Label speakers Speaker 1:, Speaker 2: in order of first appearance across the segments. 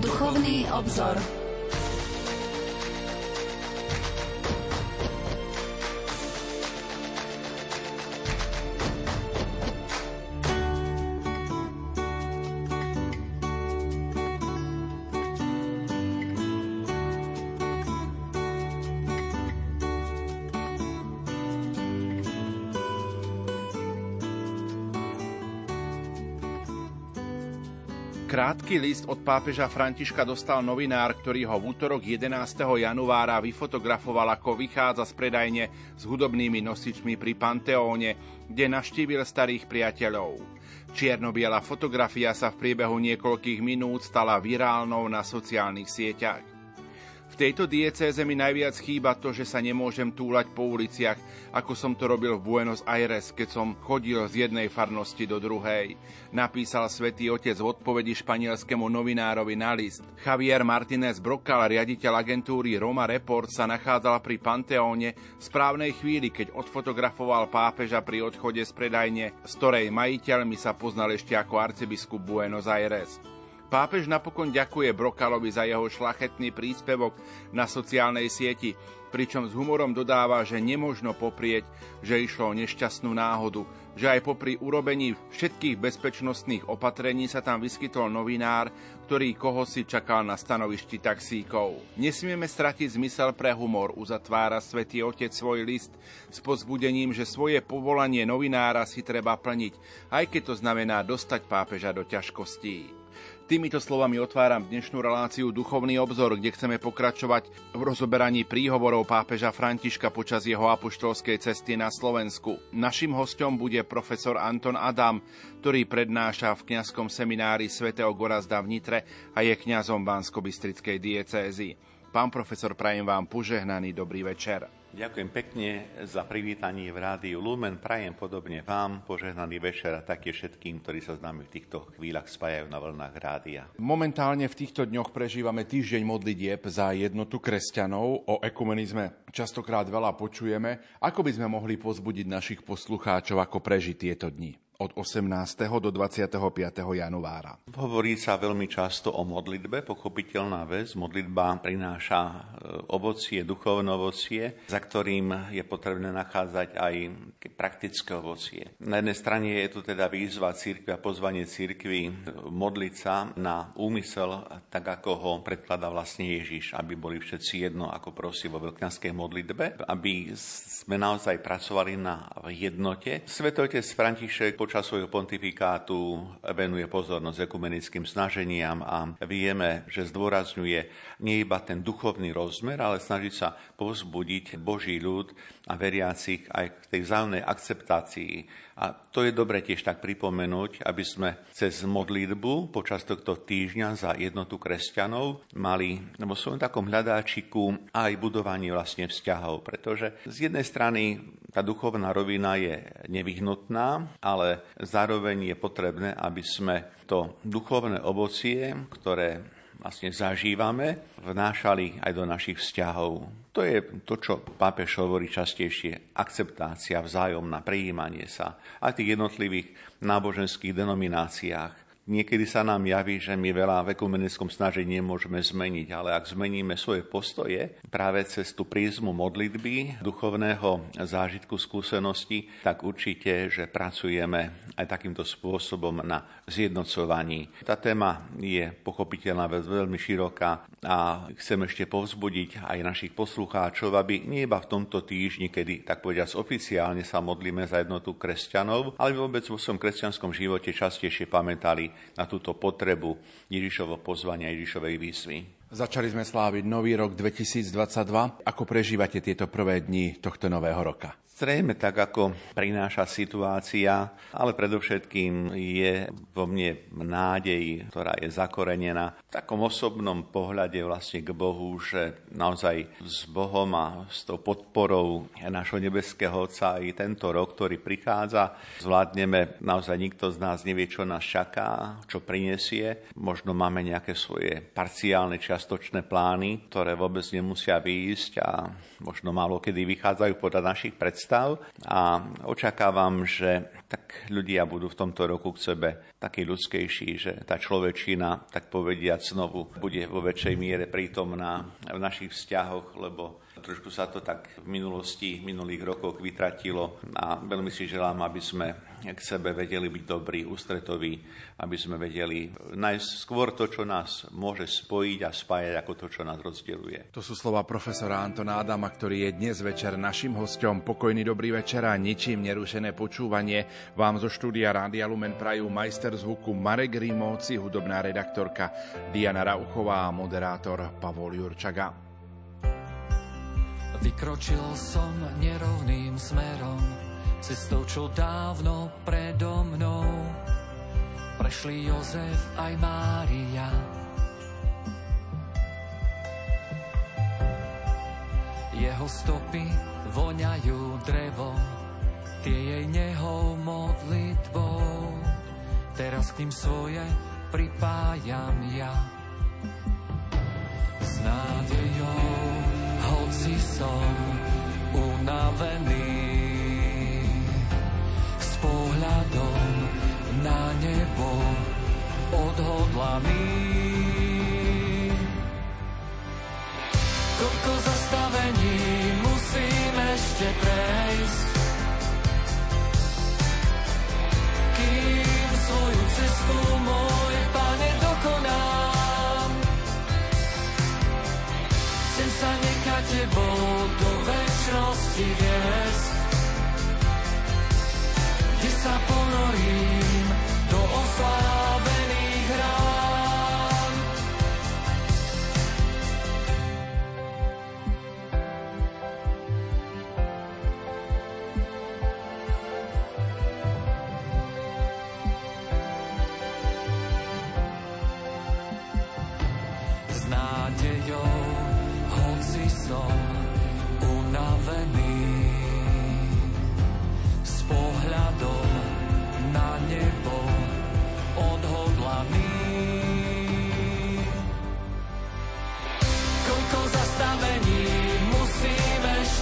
Speaker 1: Duchovný obzor.
Speaker 2: Krátky list od pápeža Františka dostal novinár, ktorý ho v útorok 11. januára vyfotografoval, ako vychádza z predajne s hudobnými nosičmi pri Panteóne, kde naštívil starých priateľov. Čierno-biela fotografia sa v priebehu niekoľkých minút stala virálnou na sociálnych sieťach. V tejto diecéze mi najviac chýba to, že sa nemôžem túlať po uliciach, ako som to robil v Buenos Aires, keď som chodil z jednej farnosti do druhej. Napísal svätý otec v odpovedi španielskému novinárovi na list. Javier Martinez Brocal, riaditeľ agentúry Roma Report, sa nachádzal pri Panteóne v správnej chvíli, keď odfotografoval pápeža pri odchode z predajne, z ktorej majiteľmi sa poznal ešte ako arcibiskup Buenos Aires. Pápež napokon ďakuje Brokalovi za jeho šlachetný príspevok na sociálnej sieti, pričom s humorom dodáva, že nemožno poprieť, že išlo o nešťastnú náhodu, že aj popri urobení všetkých bezpečnostných opatrení sa tam vyskytol novinár, ktorý koho si čakal na stanovišti taxíkov. Nesmieme stratiť zmysel pre humor, uzatvára svätý Otec svoj list s pozbudením, že svoje povolanie novinára si treba plniť, aj keď to znamená dostať pápeža do ťažkostí. Týmito slovami otváram dnešnú reláciu Duchovný obzor, kde chceme pokračovať v rozoberaní príhovorov pápeža Františka počas jeho apoštolskej cesty na Slovensku. Našim hostom bude profesor Anton Adam, ktorý prednáša v kňazskom seminári svätého Gorazda v Nitre a je kňazom Bansko-Bystrickej diecézy. Pán profesor, prajem vám požehnaný dobrý večer.
Speaker 3: Ďakujem pekne za privítanie v rádiu Lumen. Prajem podobne vám požehnaný večer a také všetkým, ktorí sa s nami v týchto chvíľach spájajú na vlnách rádia.
Speaker 2: Momentálne v týchto dňoch prežívame týždeň modlitieb za jednotu kresťanov. O ekumenizme častokrát veľa počujeme. Ako by sme mohli pozbudiť našich poslucháčov, ako prežiť tieto dni? Od 18. do 25. januára.
Speaker 3: Hovorí sa veľmi často o modlitbe, pochopiteľná vec. Modlitba prináša e, ovocie, duchovné ovocie, za ktorým je potrebné nachádzať aj praktické ovocie. Na jednej strane je tu teda výzva církvy a pozvanie církvy modliť sa na úmysel, tak ako ho predkladá vlastne Ježiš, aby boli všetci jedno, ako prosí vo veľkňanskej modlitbe, aby sme naozaj pracovali na jednote. Svetotec František počas svojho pontifikátu venuje pozornosť ekumenickým snaženiam a vieme, že zdôrazňuje nie iba ten duchovný rozmer, ale snaží sa povzbudiť Boží ľud a veriacich aj k tej vzájomnej akceptácii a to je dobre tiež tak pripomenúť, aby sme cez modlitbu počas tohto týždňa za jednotu kresťanov mali vo svojom takom hľadáčiku aj budovanie vlastne vzťahov, pretože z jednej strany tá duchovná rovina je nevyhnutná, ale zároveň je potrebné, aby sme to duchovné ovocie, ktoré vlastne zažívame, vnášali aj do našich vzťahov. To je to, čo pápež hovorí častejšie, akceptácia, vzájomná, prijímanie sa aj v tých jednotlivých náboženských denomináciách. Niekedy sa nám javí, že my veľa v ekumenickom snažení nemôžeme zmeniť, ale ak zmeníme svoje postoje práve cez tú prízmu modlitby, duchovného zážitku, skúsenosti, tak určite, že pracujeme aj takýmto spôsobom na zjednocovaní. Tá téma je pochopiteľná veľmi široká a chcem ešte povzbudiť aj našich poslucháčov, aby nie iba v tomto týždni, kedy tak povediac oficiálne sa modlíme za jednotu kresťanov, ale vôbec vo svojom kresťanskom živote častejšie pamätali na túto potrebu Ježišovo pozvania, Ježišovej výzvy.
Speaker 2: Začali sme sláviť nový rok 2022. Ako prežívate tieto prvé dni tohto nového roka?
Speaker 3: Zrejme tak, ako prináša situácia, ale predovšetkým je vo mne nádej, ktorá je zakorenená v takom osobnom pohľade vlastne k Bohu, že naozaj s Bohom a s tou podporou našho nebeského Otca i tento rok, ktorý prichádza, zvládneme, naozaj nikto z nás nevie, čo nás čaká, čo prinesie. Možno máme nejaké svoje parciálne, čiastočné plány, ktoré vôbec nemusia výjsť a možno málo kedy vychádzajú podľa našich predstav a očakávam, že tak ľudia budú v tomto roku k sebe takí ľudskejší, že tá človečina, tak povediať, znovu bude vo väčšej miere prítomná v našich vzťahoch, lebo trošku sa to tak v minulosti, minulých rokoch vytratilo a veľmi si želám, aby sme k sebe vedeli byť dobrí, ústretoví, aby sme vedeli nájsť skôr to, čo nás môže spojiť a spájať, ako to, čo nás rozdeľuje.
Speaker 2: To sú slova profesora Antona Adama, ktorý je dnes večer našim hostom. Pokojný dobrý večer a ničím nerušené počúvanie vám zo štúdia Rádia Lumen Prajú majster zvuku Marek Rímovci, hudobná redaktorka Diana Rauchová a moderátor Pavol Jurčaga.
Speaker 4: Vykročil som nerovným smerom cestou, čo dávno predo mnou prešli Jozef aj Mária. Jeho stopy voňajú drevo, tie jej nehou modlitbou. Teraz k tým svoje pripájam ja. S nádejou, hoci som unavený, odhodlaný. Koľko zastavení musím ešte prejsť, kým svoju cestu môj pane dokonám. Chcem sa nechať tebou do väčšnosti viesť, sa ponorím do oslávených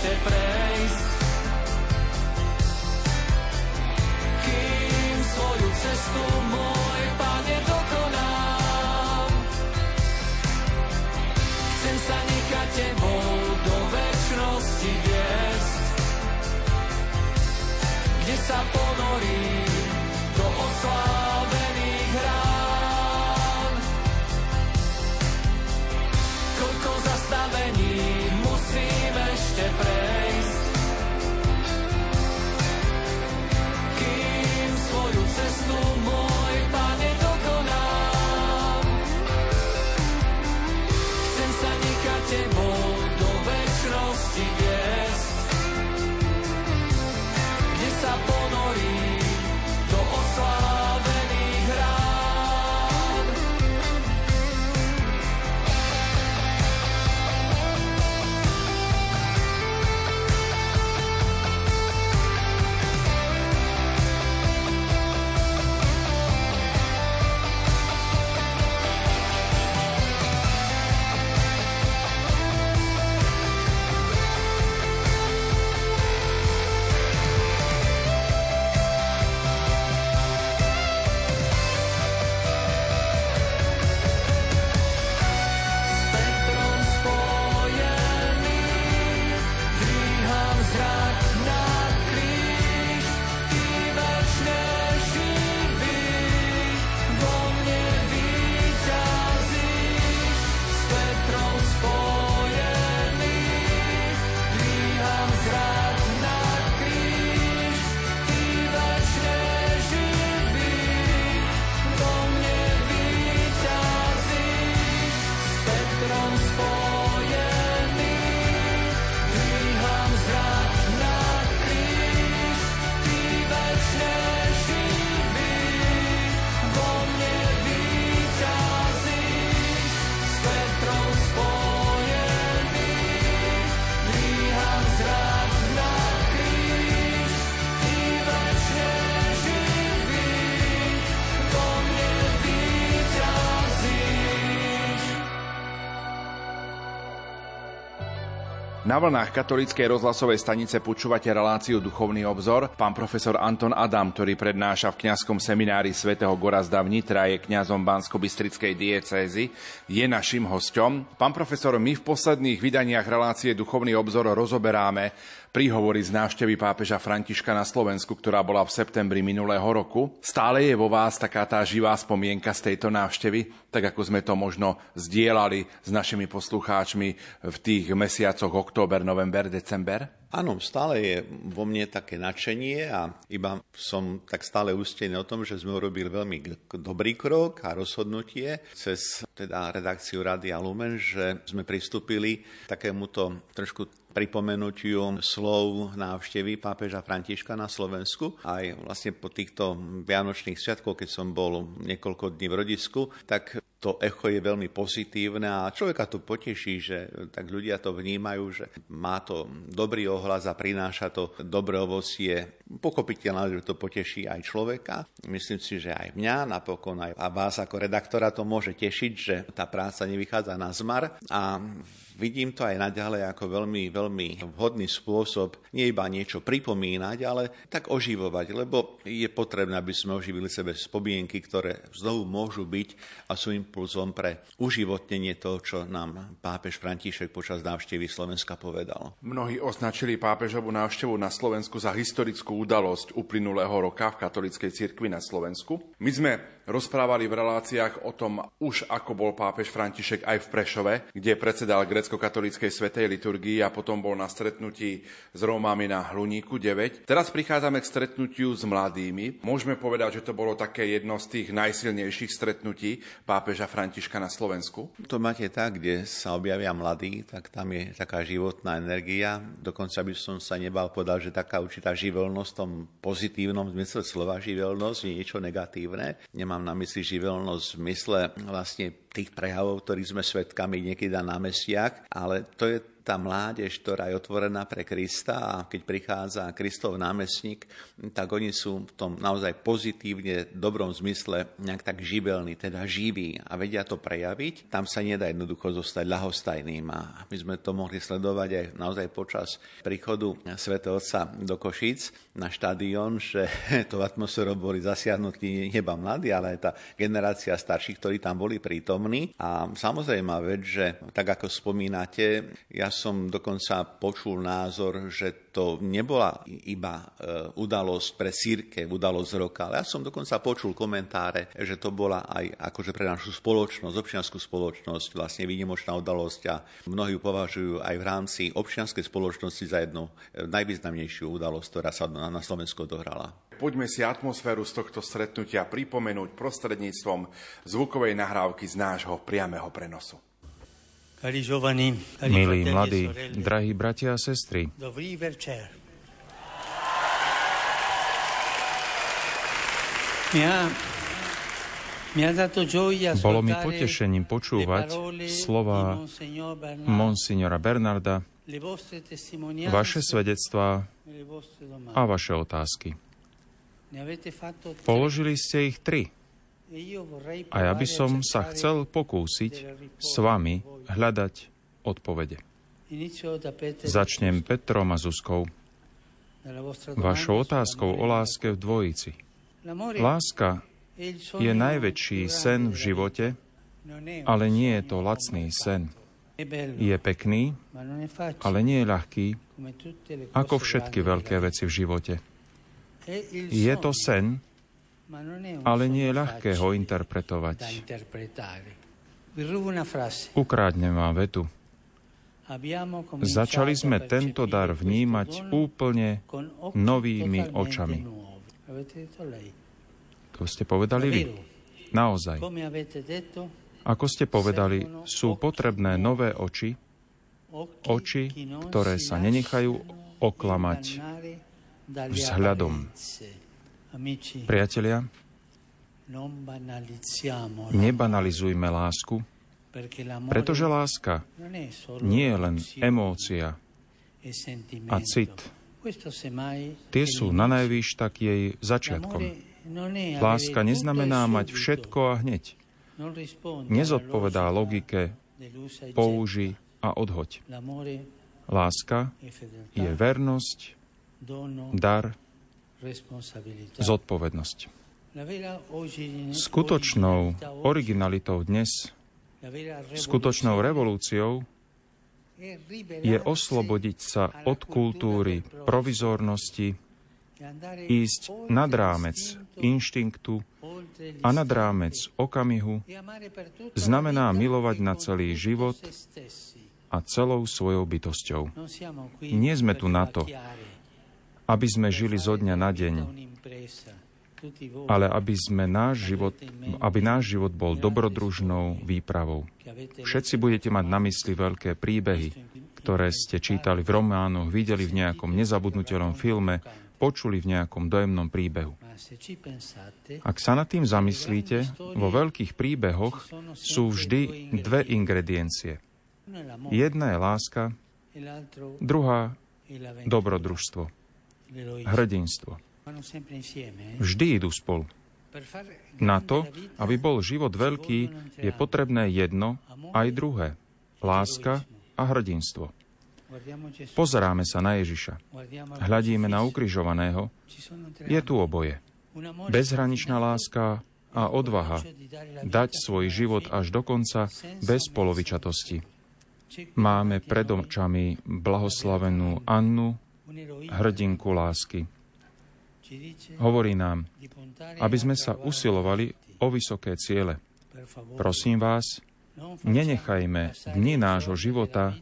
Speaker 4: ešte prejsť, kým svoju cestu môj pane dokonám. Chcem sa nechať tebou do väčšnosti viesť, kde sa ponorím
Speaker 2: Na vlnách katolíckej rozhlasovej stanice počúvate reláciu Duchovný obzor. Pán profesor Anton Adam, ktorý prednáša v kňazskom seminári svätého Gorazda v Nitra, je kňazom Bansko-Bystrickej diecézy, je našim hosťom. Pán profesor, my v posledných vydaniach relácie Duchovný obzor rozoberáme príhovory z návštevy pápeža Františka na Slovensku, ktorá bola v septembri minulého roku. Stále je vo vás taká tá živá spomienka z tejto návštevy, tak ako sme to možno zdieľali s našimi poslucháčmi v tých mesiacoch október, november, december?
Speaker 3: Áno, stále je vo mne také nadšenie a iba som tak stále ústený o tom, že sme urobili veľmi dobrý krok a rozhodnutie cez teda redakciu Radia Lumen, že sme pristúpili takémuto trošku pripomenutiu slov návštevy pápeža Františka na Slovensku. Aj vlastne po týchto vianočných sviatkoch, keď som bol niekoľko dní v rodisku, tak to echo je veľmi pozitívne a človeka to poteší, že tak ľudia to vnímajú, že má to dobrý ohlas a prináša to dobré ovocie. Pochopiteľné, že to poteší aj človeka. Myslím si, že aj mňa, napokon aj a vás ako redaktora to môže tešiť, že tá práca nevychádza na zmar a vidím to aj naďalej ako veľmi, veľmi vhodný spôsob nie iba niečo pripomínať, ale tak oživovať, lebo je potrebné, aby sme oživili sebe spomienky, ktoré znovu môžu byť a sú impulzom pre uživotnenie toho, čo nám pápež František počas návštevy Slovenska povedal.
Speaker 2: Mnohí označili pápežovú návštevu na Slovensku za historickú udalosť uplynulého roka v katolíckej cirkvi na Slovensku. My sme rozprávali v reláciách o tom už ako bol pápež František aj v Prešove, kde predsedal grecko-katolíckej svetej liturgii a potom bol na stretnutí s Rómami na Hluníku 9. Teraz prichádzame k stretnutiu s mladými. Môžeme povedať, že to bolo také jedno z tých najsilnejších stretnutí pápeža Františka na Slovensku?
Speaker 3: To máte tak, kde sa objavia mladí, tak tam je taká životná energia. Dokonca by som sa nebal povedať, že taká určitá živelnosť v tom pozitívnom zmysle slova živelnosť je niečo negatívne. Nemá Mám na mysli živelnosť v zmysle vlastne tých prejavov, ktorých sme svetkami niekedy na námestiach, ale to je tá mládež, ktorá je otvorená pre Krista a keď prichádza Kristov námestník, tak oni sú v tom naozaj pozitívne, dobrom zmysle nejak tak živelní, teda živí a vedia to prejaviť. Tam sa nedá jednoducho zostať ľahostajným a my sme to mohli sledovať aj naozaj počas príchodu Sv. Otca do Košíc na štadión, že to atmosférou boli zasiahnutí neba mladí, ale aj tá generácia starších, ktorí tam boli prítomní. A samozrejme vec, že tak ako spomínate, ja som dokonca počul názor, že to nebola iba e, udalosť pre církev, udalosť roka, ale ja som dokonca počul komentáre, že to bola aj akože pre našu spoločnosť, občianskú spoločnosť vlastne výnimočná udalosť a mnohí ju považujú aj v rámci občianskej spoločnosti za jednu e, najvýznamnejšiu udalosť, ktorá sa na Slovensku dohrala.
Speaker 2: Poďme si atmosféru z tohto stretnutia pripomenúť prostredníctvom zvukovej nahrávky z nášho priamého prenosu.
Speaker 5: Milí mladí, drahí bratia a sestry, bolo mi potešením počúvať slova monsignora Bernarda, vaše svedectvá a vaše otázky. Položili ste ich tri. A ja by som sa chcel pokúsiť s vami hľadať odpovede. Začnem Petrom a Zuzkou. Vašou otázkou o láske v dvojici. Láska je najväčší sen v živote, ale nie je to lacný sen. Je pekný, ale nie je ľahký, ako všetky veľké veci v živote. Je to sen, ale nie je ľahké ho interpretovať. Ukradnem vám vetu. Začali sme tento dar vnímať úplne novými očami. To ste povedali vy. Naozaj. Ako ste povedali, sú potrebné nové oči, oči, ktoré sa nenechajú oklamať vzhľadom Priatelia, nebanalizujme lásku, pretože láska nie je len emócia
Speaker 1: e
Speaker 5: a cit. Tie sú na najvýš tak jej začiatkom. Láska neznamená mať všetko a hneď. Nezodpovedá logike použi a odhoď. Láska je vernosť, dar, zodpovednosť. Skutočnou originalitou dnes, skutočnou revolúciou je oslobodiť sa od kultúry provizornosti, ísť nad rámec inštinktu a nad rámec okamihu, znamená milovať na celý život a celou svojou bytosťou. Nie sme tu na to, aby sme žili zo dňa na deň, ale aby, sme náš život, aby náš život bol dobrodružnou výpravou. Všetci budete mať na mysli veľké príbehy, ktoré ste čítali v románoch, videli v nejakom nezabudnutelnom filme, počuli v nejakom dojemnom príbehu. Ak sa nad tým zamyslíte, vo veľkých príbehoch sú vždy dve ingrediencie. Jedna je láska, druhá dobrodružstvo, hrdinstvo. Vždy idú spolu. Na to, aby bol život veľký, je potrebné jedno aj druhé. Láska a hrdinstvo. Pozeráme sa na Ježiša. Hľadíme na ukrižovaného. Je tu oboje. Bezhraničná láska a odvaha dať svoj život až do konca bez polovičatosti. Máme pred očami blahoslavenú Annu, hrdinku lásky. Hovorí nám, aby sme sa usilovali o vysoké ciele. Prosím vás, nenechajme dni nášho života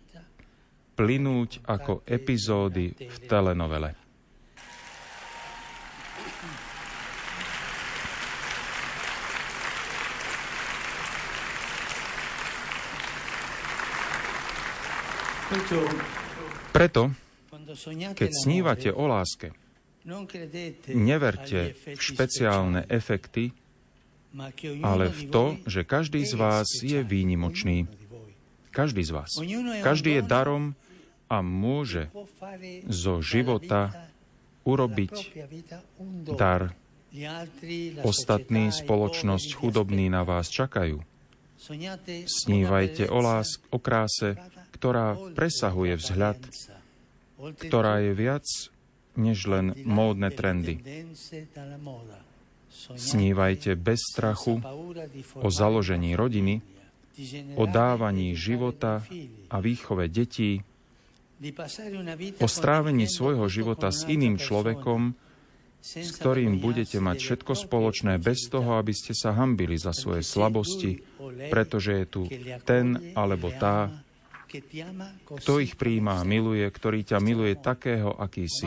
Speaker 5: plynúť ako epizódy v telenovele. Preto, keď snívate o láske, neverte v špeciálne efekty, ale v to, že každý z vás je výnimočný. Každý z vás. Každý je darom a môže zo života urobiť dar. Ostatní spoločnosť chudobní na vás čakajú. Snívajte o lásk, o kráse, ktorá presahuje vzhľad, ktorá je viac než len módne trendy. Snívajte bez strachu o založení rodiny, o dávaní života a výchove detí, o strávení svojho života s iným človekom, s ktorým budete mať všetko spoločné bez toho, aby ste sa hambili za svoje slabosti, pretože je tu ten alebo tá, kto ich príjma a miluje, ktorý ťa miluje takého, aký si.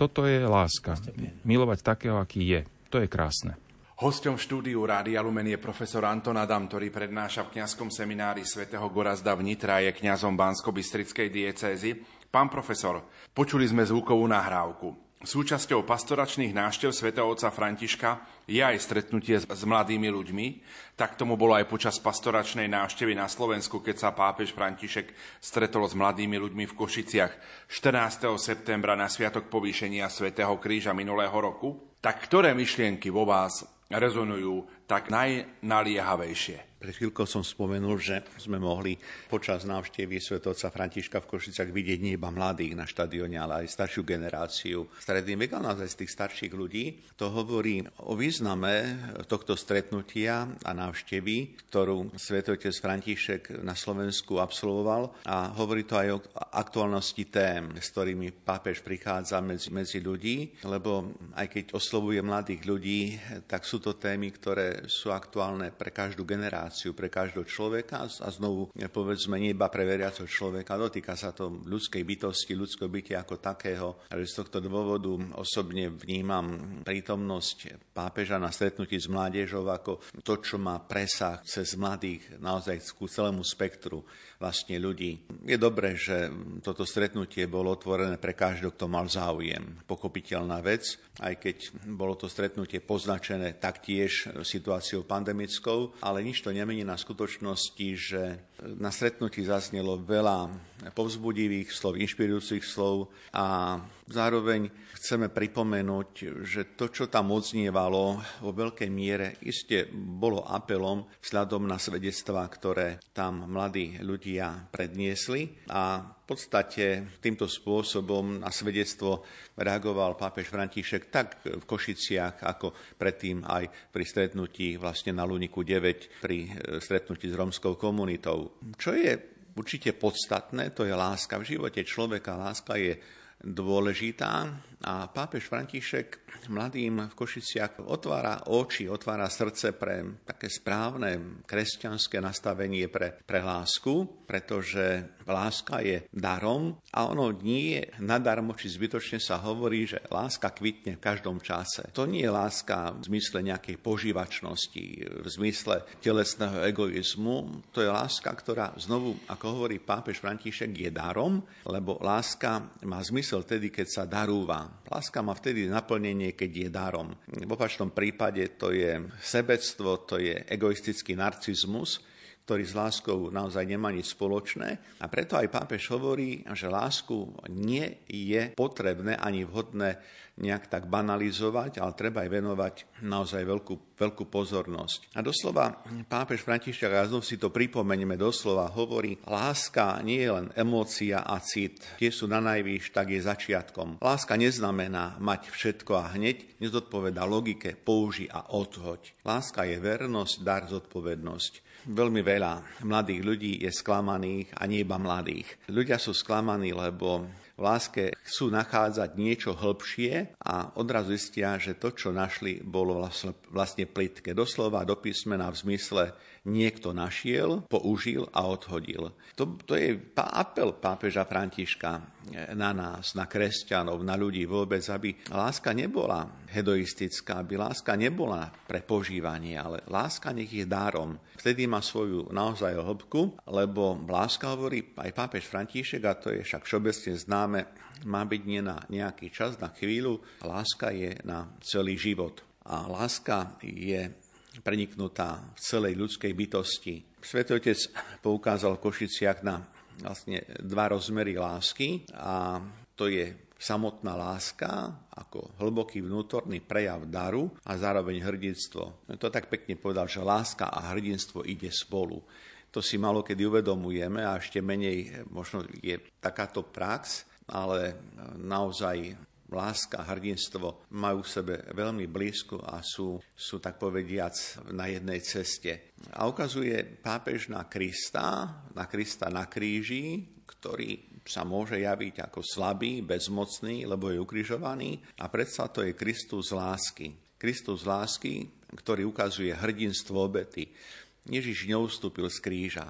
Speaker 5: Toto je láska. Milovať takého, aký je. To je krásne.
Speaker 2: Hosťom štúdiu Rádia Lumen je profesor Anton Adam, ktorý prednáša v kňazskom seminári svätého Gorazda v Nitra a je kňazom Bansko-Bystrickej diecézy. Pán profesor, počuli sme zvukovú nahrávku. Súčasťou pastoračných návštev svätého otca Františka je aj stretnutie s, mladými ľuďmi. Tak tomu bolo aj počas pastoračnej návštevy na Slovensku, keď sa pápež František stretol s mladými ľuďmi v Košiciach 14. septembra na Sviatok povýšenia svätého Kríža minulého roku. Tak ktoré myšlienky vo vás rezonujú tak najnaliehavejšie?
Speaker 3: Pred chvíľkou som spomenul, že sme mohli počas návštevy svetovca Františka v Košicach vidieť nie iba mladých na štadióne, ale aj staršiu generáciu. Stredný vek, ale naozaj z tých starších ľudí. To hovorí o význame tohto stretnutia a návštevy, ktorú svetotec František na Slovensku absolvoval a hovorí to aj o aktuálnosti tém, s ktorými pápež prichádza medzi, medzi ľudí, lebo aj keď oslovuje mladých ľudí, tak sú to témy, ktoré sú aktuálne pre každú generáciu generáciu pre každého človeka a znovu povedzme nie iba pre veriaceho človeka, dotýka sa to ľudskej bytosti, ľudského bytia ako takého. Ale z tohto dôvodu osobne vnímam prítomnosť pápeža na stretnutí s mládežou ako to, čo má presah cez mladých naozaj ku celému spektru vlastne ľudí. Je dobré, že toto stretnutie bolo otvorené pre každého, kto mal záujem. Pochopiteľná vec, aj keď bolo to stretnutie poznačené taktiež situáciou pandemickou, ale nič to nemení na skutočnosti, že Na stretnutí zaznelo veľa povzbudivých slov, inšpirujúcich slov a zároveň chceme pripomenúť, že to, čo tam odznievalo vo veľkej miere, iste bolo apelom vzhľadom na svedectvá, ktoré tam mladí ľudia predniesli a v podstate týmto spôsobom na svedectvo reagoval pápež František tak v Košiciach, ako predtým aj pri stretnutí vlastne na Luniku 9, pri e, stretnutí s romskou komunitou. Čo je určite podstatné, to je láska. V živote človeka láska je dôležitá a pápež František mladým v Košiciach otvára oči, otvára srdce pre také správne kresťanské nastavenie pre, pre lásku, pretože láska je darom a ono nie je nadarmo, či zbytočne sa hovorí, že láska kvitne v každom čase. To nie je láska v zmysle nejakej požívačnosti, v zmysle telesného egoizmu. To je láska, ktorá znovu, ako hovorí pápež František, je darom, lebo láska má zmysel tedy, keď sa darúva. Láska má vtedy naplnenie, keď je darom. V opačnom prípade to je sebectvo, to je egoistický narcizmus, ktorý s láskou naozaj nemá nič spoločné. A preto aj pápež hovorí, že lásku nie je potrebné ani vhodné nejak tak banalizovať, ale treba aj venovať naozaj veľkú, veľkú pozornosť. A doslova pápež František, a znovu si to pripomeňme, doslova hovorí, láska nie je len emócia a cit, tie sú na najvýš, tak je začiatkom. Láska neznamená mať všetko a hneď, nezodpoveda logike, použi a odhoď. Láska je vernosť, dar, zodpovednosť. Veľmi veľa mladých ľudí je sklamaných a nie iba mladých. Ľudia sú sklamaní, lebo v láske chcú nachádzať niečo hĺbšie a odrazu zistia, že to, čo našli, bolo vlastne, plitké. Doslova do písmena v zmysle niekto našiel, použil a odhodil. To, to je apel pápeža Františka na nás, na kresťanov, na ľudí vôbec, aby láska nebola hedoistická, aby láska nebola pre požívanie, ale láska nech je dárom. Vtedy má svoju naozaj hĺbku, lebo láska hovorí aj pápež František, a to je však všeobecne známe, má byť nie na nejaký čas, na chvíľu, láska je na celý život. A láska je preniknutá v celej ľudskej bytosti. Svetý Otec poukázal v Košiciach na vlastne dva rozmery lásky a to je samotná láska ako hlboký vnútorný prejav daru a zároveň hrdinstvo. To tak pekne povedal, že láska a hrdinstvo ide spolu. To si malo kedy uvedomujeme a ešte menej možno je takáto prax, ale naozaj láska hrdinstvo majú v sebe veľmi blízko a sú, sú tak povediac na jednej ceste. A ukazuje pápež na Krista, na Krista na kríži, ktorý sa môže javiť ako slabý, bezmocný, lebo je ukrižovaný a predsa to je Kristus lásky. Kristus lásky, ktorý ukazuje hrdinstvo obety. Ježiš neustúpil z kríža.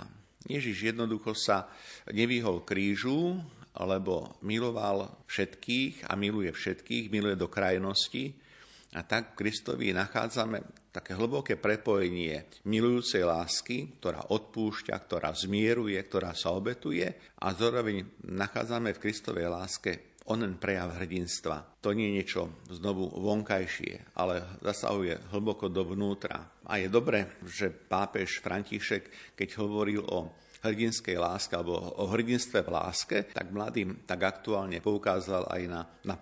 Speaker 3: Ježiš jednoducho sa nevyhol krížu, lebo miloval všetkých a miluje všetkých, miluje do krajnosti. A tak v Kristovi nachádzame také hlboké prepojenie milujúcej lásky, ktorá odpúšťa, ktorá zmieruje, ktorá sa obetuje a zároveň nachádzame v Kristovej láske onen prejav hrdinstva. To nie je niečo znovu vonkajšie, ale zasahuje hlboko dovnútra. A je dobré, že pápež František, keď hovoril o hrdinskej láske alebo o hrdinstve v láske, tak mladým tak aktuálne poukázal aj na, na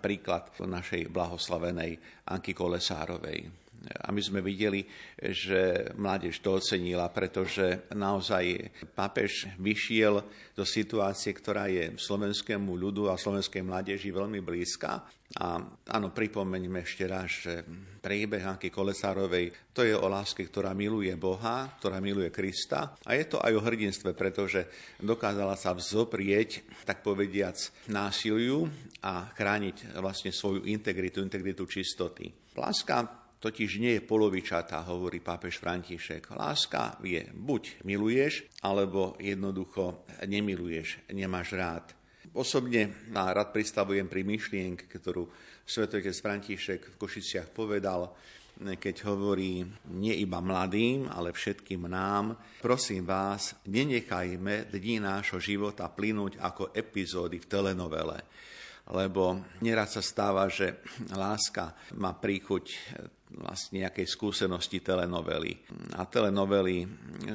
Speaker 3: našej blahoslavenej Anky Kolesárovej. A my sme videli, že mládež to ocenila, pretože naozaj pápež vyšiel do situácie, ktorá je slovenskému ľudu a slovenskej mládeži veľmi blízka a áno, pripomeňme ešte raz, že príbeh Anky Kolesárovej to je o láske, ktorá miluje Boha, ktorá miluje Krista a je to aj o hrdinstve, pretože dokázala sa vzoprieť, tak povediac, násiliu a chrániť vlastne svoju integritu, integritu čistoty. Láska totiž nie je polovičatá, hovorí pápež František. Láska je buď miluješ, alebo jednoducho nemiluješ, nemáš rád. Osobne rád pristavujem pri myšlienke, ktorú svetotec František v Košiciach povedal, keď hovorí nie iba mladým, ale všetkým nám, prosím vás, nenechajme dní nášho života plynúť ako epizódy v telenovele. Lebo nerad sa stáva, že láska má príchuť vlastne nejakej skúsenosti telenovely. A telenovely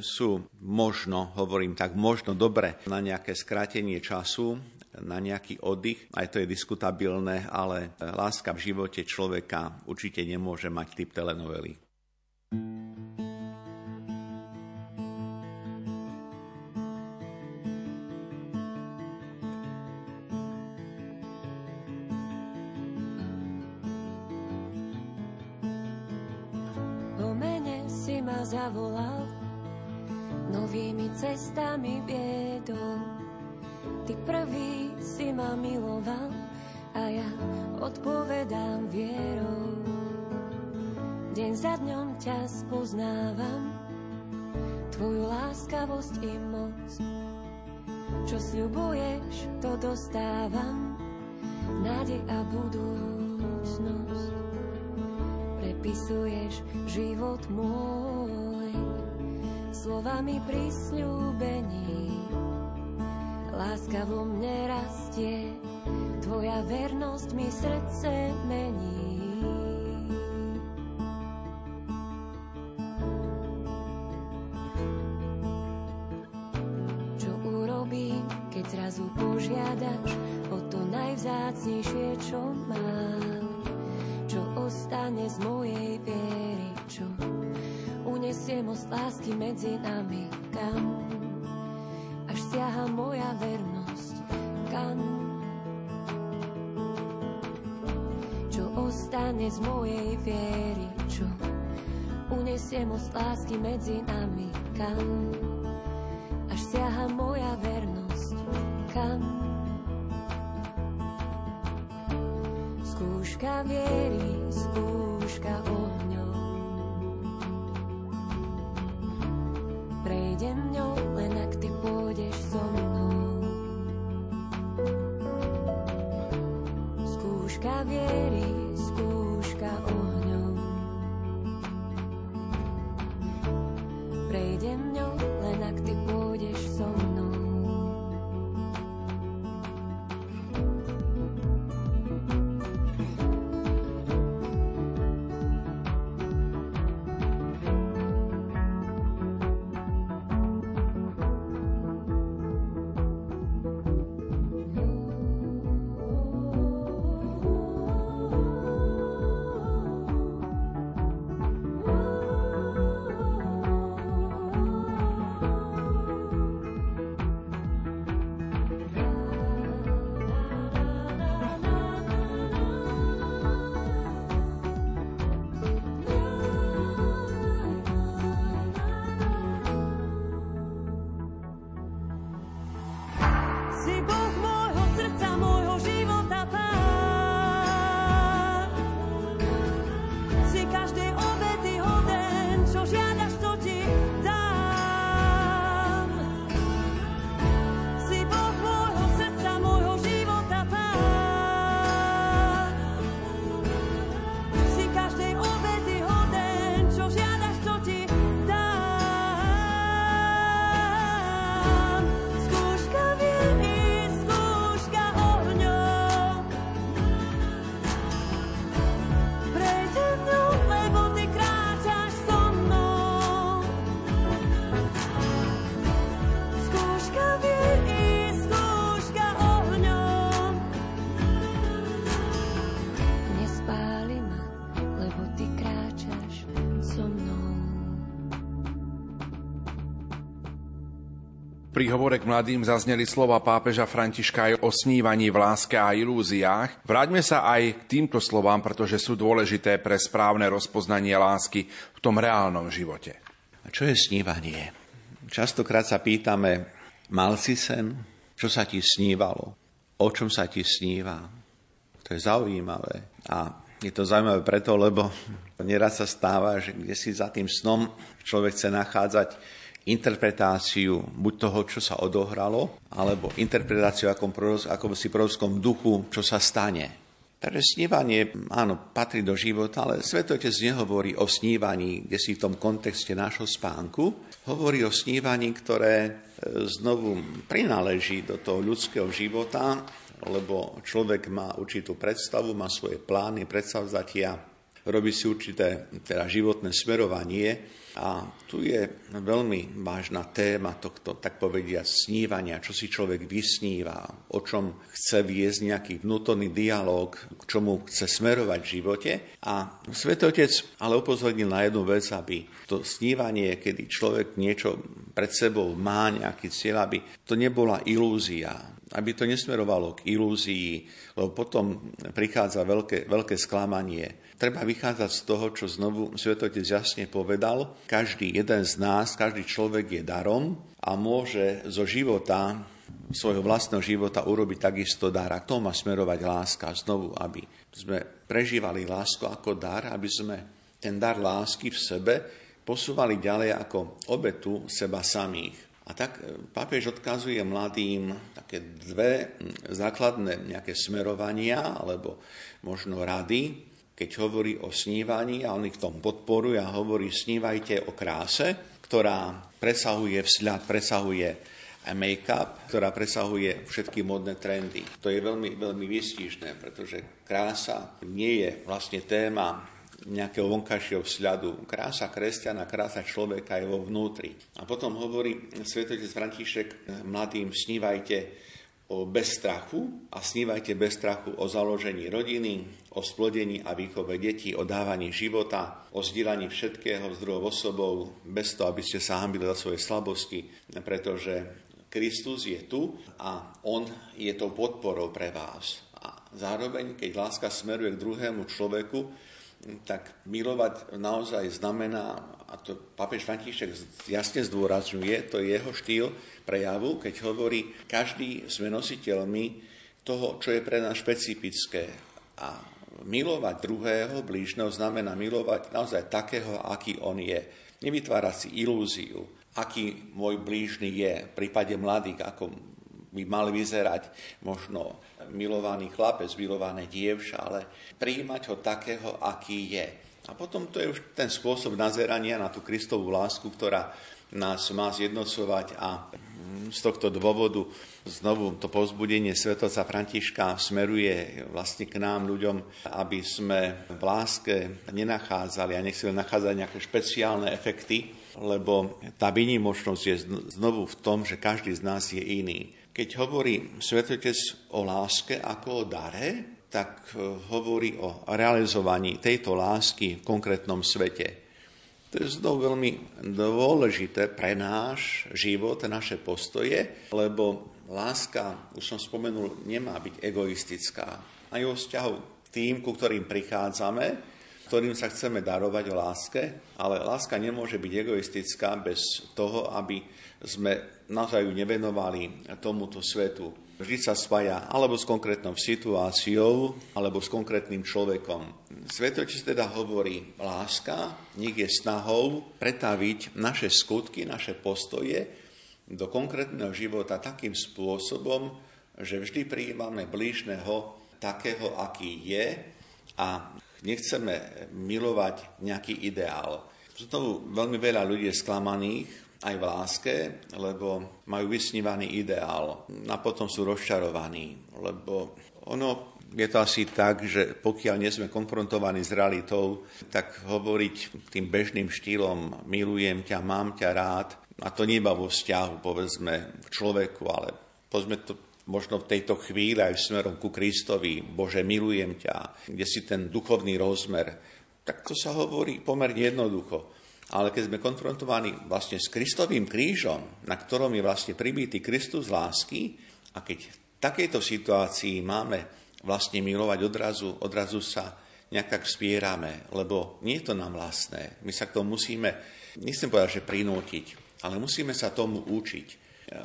Speaker 3: sú možno, hovorím tak, možno dobre na nejaké skrátenie času, na nejaký oddych, aj to je diskutabilné, ale láska v živote človeka určite nemôže mať typ telenovely.
Speaker 6: zavolal, kam až siaha moja vernosť, kam skúška viery, skúška ohňov prejdem ňou, len ak ty pôjdeš so mnou. Skúška viery,
Speaker 2: Pri hovore k mladým zazneli slova pápeža Františka aj o snívaní v láske a ilúziách. Vráťme sa aj k týmto slovám, pretože sú dôležité pre správne rozpoznanie lásky v tom reálnom živote.
Speaker 3: A čo je snívanie? Častokrát sa pýtame, mal si sen? Čo sa ti snívalo? O čom sa ti sníva? To je zaujímavé. A je to zaujímavé preto, lebo nieraz sa stáva, že kde si za tým snom človek chce nachádzať interpretáciu buď toho, čo sa odohralo, alebo interpretáciu ako, ako si prorockom duchu, čo sa stane. Takže snívanie, áno, patrí do života, ale Svetotec nehovorí o snívaní, kde si v tom kontexte nášho spánku, hovorí o snívaní, ktoré e, znovu prináleží do toho ľudského života, lebo človek má určitú predstavu, má svoje plány, predstavzatia, robí si určité teda životné smerovanie a tu je veľmi vážna téma tohto, tak povedia, snívania, čo si človek vysníva, o čom chce viesť nejaký vnútorný dialog, k čomu chce smerovať v živote. A Svetotec ale upozornil na jednu vec, aby to snívanie, kedy človek niečo pred sebou má, nejaký cieľ, aby to nebola ilúzia, aby to nesmerovalo k ilúzii, lebo potom prichádza veľké, veľké sklamanie. Treba vychádzať z toho, čo znovu Svetotec jasne povedal. Každý jeden z nás, každý človek je darom a môže zo života, svojho vlastného života urobiť takisto dar. A k má smerovať láska znovu, aby sme prežívali lásku ako dar, aby sme ten dar lásky v sebe posúvali ďalej ako obetu seba samých. A tak e, pápež odkazuje mladým také dve základné nejaké smerovania alebo možno rady, keď hovorí o snívaní a oni v tom podporujú a hovorí snívajte o kráse, ktorá presahuje vzhľad, presahuje make-up, ktorá presahuje všetky modné trendy. To je veľmi, veľmi výstižné, pretože krása nie je vlastne téma nejakého vonkajšieho vzhľadu. Krása kresťana, krása človeka je vo vnútri. A potom hovorí svetotec František mladým, snívajte bez strachu a snívajte bez strachu o založení rodiny, o splodení a výchove detí, o dávaní života, o zdieľaní všetkého s druhou osobou, bez toho, aby ste sa hambili za svoje slabosti, pretože Kristus je tu a On je tou podporou pre vás. A zároveň, keď láska smeruje k druhému človeku, tak milovať naozaj znamená, a to papež František jasne zdôrazňuje, to je jeho štýl prejavu, keď hovorí, každý sme nositeľmi toho, čo je pre nás špecifické. A milovať druhého blížneho znamená milovať naozaj takého, aký on je. Nevytvárať si ilúziu, aký môj blížny je. V prípade mladých, ako by mal vyzerať možno milovaný chlapec, milované dievča, ale príjmať ho takého, aký je. A potom to je už ten spôsob nazerania na tú Kristovú lásku, ktorá nás má zjednocovať a z tohto dôvodu znovu to pozbudenie svetoca Františka smeruje vlastne k nám ľuďom, aby sme v láske nenachádzali a nechceli nachádzať nejaké špeciálne efekty, lebo tá výnimočnosť je znovu v tom, že každý z nás je iný. Keď hovorí svetotec o láske ako o dare, tak e, hovorí o realizovaní tejto lásky v konkrétnom svete. To je znovu veľmi dôležité pre náš život, naše postoje, lebo láska, už som spomenul, nemá byť egoistická. Aj o vzťahu k tým, ku ktorým prichádzame, ktorým sa chceme darovať o láske, ale láska nemôže byť egoistická bez toho, aby sme naozaj ju nevenovali tomuto svetu. Vždy sa spája alebo s konkrétnou situáciou, alebo s konkrétnym človekom. Svetočist teda hovorí, láska nech je snahou pretaviť naše skutky, naše postoje do konkrétneho života takým spôsobom, že vždy prijímame blížneho takého, aký je a nechceme milovať nejaký ideál. Znovu veľmi veľa ľudí sklamaných, aj v láske, lebo majú vysnívaný ideál a potom sú rozčarovaní, lebo ono je to asi tak, že pokiaľ nie sme konfrontovaní s realitou, tak hovoriť tým bežným štýlom milujem ťa, mám ťa rád, a to nie iba vo vzťahu, povedzme, k človeku, ale povedzme to možno v tejto chvíli aj smerom ku Kristovi, Bože, milujem ťa, kde si ten duchovný rozmer, tak to sa hovorí pomerne jednoducho. Ale keď sme konfrontovaní vlastne s Kristovým krížom, na ktorom je vlastne pribitý Kristus lásky, a keď v takejto situácii máme vlastne milovať odrazu, odrazu sa nejak vspierame, lebo nie je to nám vlastné. My sa k tomu musíme, nechcem povedať, že prinútiť, ale musíme sa tomu učiť.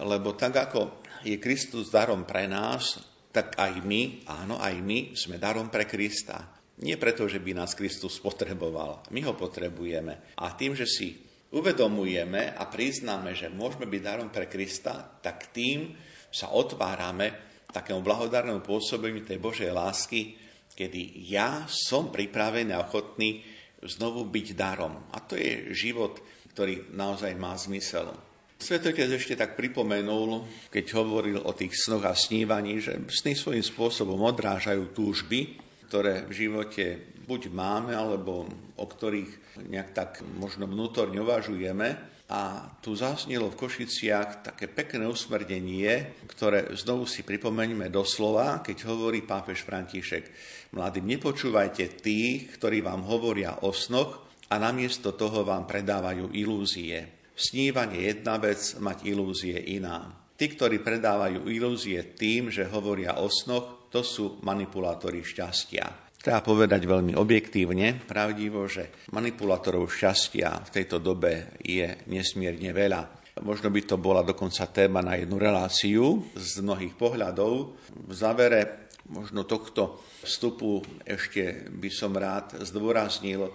Speaker 3: Lebo tak ako je Kristus darom pre nás, tak aj my, áno, aj my sme darom pre Krista. Nie preto, že by nás Kristus potreboval. My ho potrebujeme. A tým, že si uvedomujeme a priznáme, že môžeme byť darom pre Krista, tak tým sa otvárame takému blahodárnemu pôsobeniu tej Božej lásky, kedy ja som pripravený a ochotný znovu byť darom. A to je život, ktorý naozaj má zmysel. Svetotec ešte tak pripomenul, keď hovoril o tých snoch a snívaní, že sny svojím spôsobom odrážajú túžby, ktoré v živote buď máme, alebo o ktorých nejak tak možno vnútorne uvažujeme. A tu zasnilo v Košiciach také pekné usmrdenie, ktoré znovu si pripomeňme doslova, keď hovorí pápež František. Mladým, nepočúvajte tých, ktorí vám hovoria o snoch a namiesto toho vám predávajú ilúzie. Snívanie jedna vec, mať ilúzie iná. Tí, ktorí predávajú ilúzie tým, že hovoria o snoch, to sú manipulátori šťastia. Treba povedať veľmi objektívne, pravdivo, že manipulátorov šťastia v tejto dobe je nesmierne veľa. Možno by to bola dokonca téma na jednu reláciu z mnohých pohľadov. V závere možno tohto vstupu ešte by som rád zdôraznil,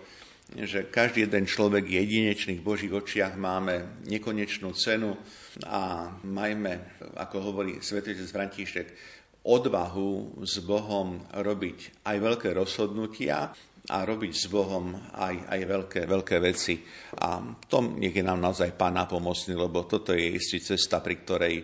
Speaker 3: že každý jeden človek je jedinečný v Božích očiach, máme nekonečnú cenu a majme, ako hovorí svetotec František, odvahu s Bohom robiť aj veľké rozhodnutia a robiť s Bohom aj, aj veľké, veľké veci. A tom nech je nám naozaj Pán napomocný, lebo toto je istý cesta, pri ktorej